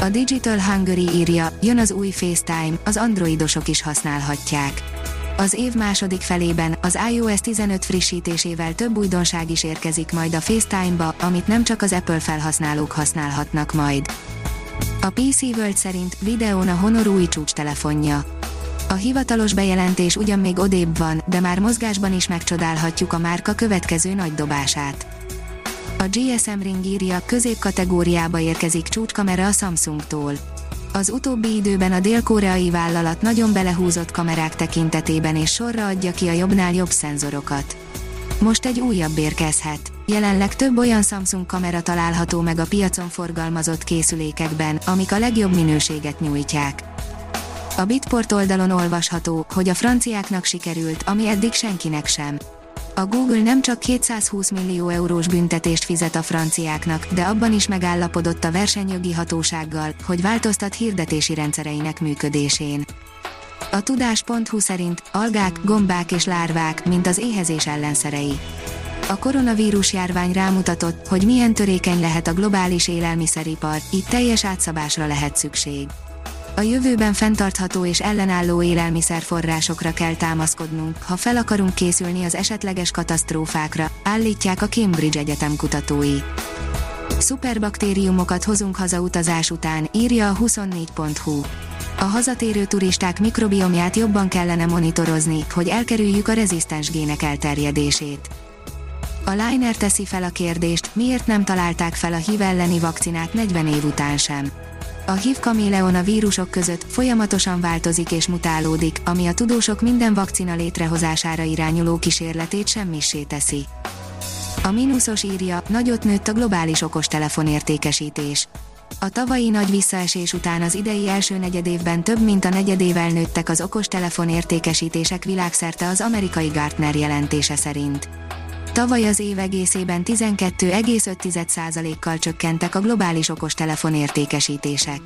A Digital Hungary írja, jön az új FaceTime, az androidosok is használhatják. Az év második felében az iOS 15 frissítésével több újdonság is érkezik majd a FaceTime-ba, amit nem csak az Apple felhasználók használhatnak majd. A PC World szerint videón a Honor új csúcs-telefonja. A hivatalos bejelentés ugyan még odébb van, de már mozgásban is megcsodálhatjuk a márka következő nagy dobását. A GSM Ring írja, középkategóriába érkezik csúcskamera a Samsungtól. Az utóbbi időben a dél-koreai vállalat nagyon belehúzott kamerák tekintetében és sorra adja ki a jobbnál jobb szenzorokat. Most egy újabb érkezhet. Jelenleg több olyan Samsung kamera található meg a piacon forgalmazott készülékekben, amik a legjobb minőséget nyújtják. A Bitport oldalon olvasható, hogy a franciáknak sikerült, ami eddig senkinek sem a Google nem csak 220 millió eurós büntetést fizet a franciáknak, de abban is megállapodott a versenyjogi hatósággal, hogy változtat hirdetési rendszereinek működésén. A tudás.hu szerint algák, gombák és lárvák, mint az éhezés ellenszerei. A koronavírus járvány rámutatott, hogy milyen törékeny lehet a globális élelmiszeripar, itt teljes átszabásra lehet szükség a jövőben fenntartható és ellenálló élelmiszerforrásokra kell támaszkodnunk, ha fel akarunk készülni az esetleges katasztrófákra, állítják a Cambridge Egyetem kutatói. Szuperbaktériumokat hozunk haza utazás után, írja a 24.hu. A hazatérő turisták mikrobiomját jobban kellene monitorozni, hogy elkerüljük a rezisztens gének elterjedését. A Liner teszi fel a kérdést, miért nem találták fel a HIV elleni vakcinát 40 év után sem a HIV kaméleon a vírusok között folyamatosan változik és mutálódik, ami a tudósok minden vakcina létrehozására irányuló kísérletét semmissé teszi. A mínuszos írja, nagyot nőtt a globális okostelefon értékesítés. A tavalyi nagy visszaesés után az idei első negyedévben több mint a negyedével nőttek az okostelefon értékesítések világszerte az amerikai Gartner jelentése szerint. Tavaly az év egészében 12,5%-kal csökkentek a globális okostelefon értékesítések.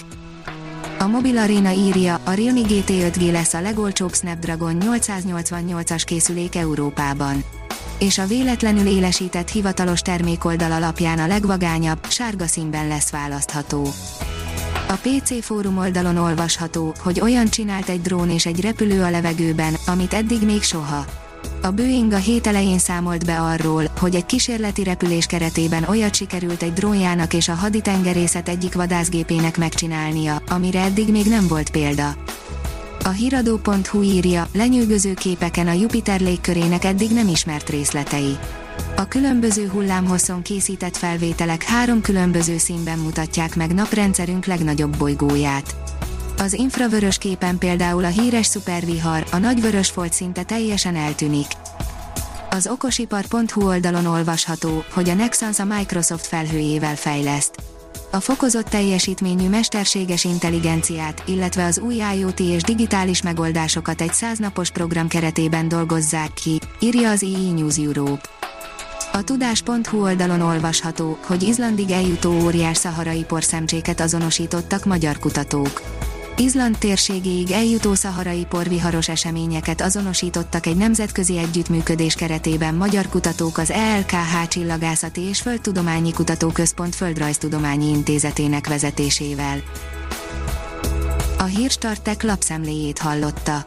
A Mobil Arena írja, a Realme GT 5G lesz a legolcsóbb Snapdragon 888-as készülék Európában. És a véletlenül élesített hivatalos termékoldal alapján a legvagányabb, sárga színben lesz választható. A PC fórum oldalon olvasható, hogy olyan csinált egy drón és egy repülő a levegőben, amit eddig még soha. A Boeing a hét elején számolt be arról, hogy egy kísérleti repülés keretében olyat sikerült egy drónjának és a haditengerészet egyik vadászgépének megcsinálnia, amire eddig még nem volt példa. A hiradó.hu írja, lenyűgöző képeken a Jupiter légkörének eddig nem ismert részletei. A különböző hullámhosszon készített felvételek három különböző színben mutatják meg naprendszerünk legnagyobb bolygóját. Az infravörös képen például a híres szupervihar, a nagyvörös folt szinte teljesen eltűnik. Az okosipar.hu oldalon olvasható, hogy a Nexans a Microsoft felhőjével fejleszt. A fokozott teljesítményű mesterséges intelligenciát, illetve az új IoT és digitális megoldásokat egy száznapos program keretében dolgozzák ki, írja az EE News Europe. A tudás.hu oldalon olvasható, hogy Izlandig eljutó óriás szaharai porszemcséket azonosítottak magyar kutatók. Izland térségéig eljutó szaharai porviharos eseményeket azonosítottak egy nemzetközi együttműködés keretében magyar kutatók az ELKH Csillagászati és Földtudományi Kutatóközpont Földrajztudományi Intézetének vezetésével. A Hírstartek lapszemléjét hallotta.